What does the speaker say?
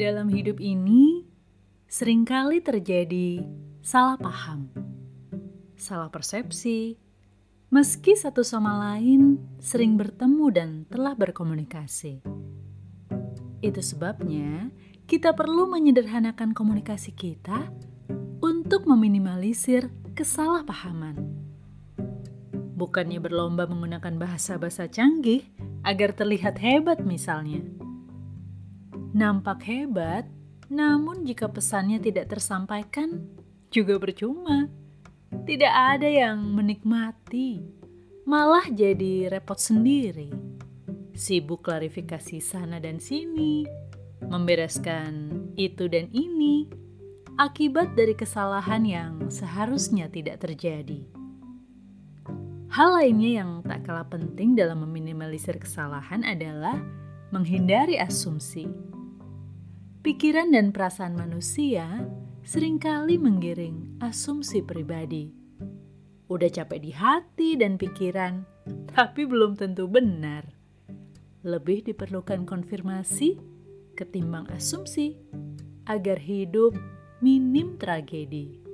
Dalam hidup ini, sering kali terjadi salah paham, salah persepsi, meski satu sama lain sering bertemu dan telah berkomunikasi. Itu sebabnya kita perlu menyederhanakan komunikasi kita untuk meminimalisir kesalahpahaman. Bukannya berlomba menggunakan bahasa-bahasa canggih agar terlihat hebat misalnya. Nampak hebat, namun jika pesannya tidak tersampaikan, juga percuma. Tidak ada yang menikmati, malah jadi repot sendiri. Sibuk klarifikasi sana dan sini, membereskan itu dan ini, akibat dari kesalahan yang seharusnya tidak terjadi. Hal lainnya yang tak kalah penting dalam meminimalisir kesalahan adalah menghindari asumsi. Pikiran dan perasaan manusia sering kali menggiring asumsi pribadi. Udah capek di hati dan pikiran, tapi belum tentu benar. Lebih diperlukan konfirmasi ketimbang asumsi agar hidup minim tragedi.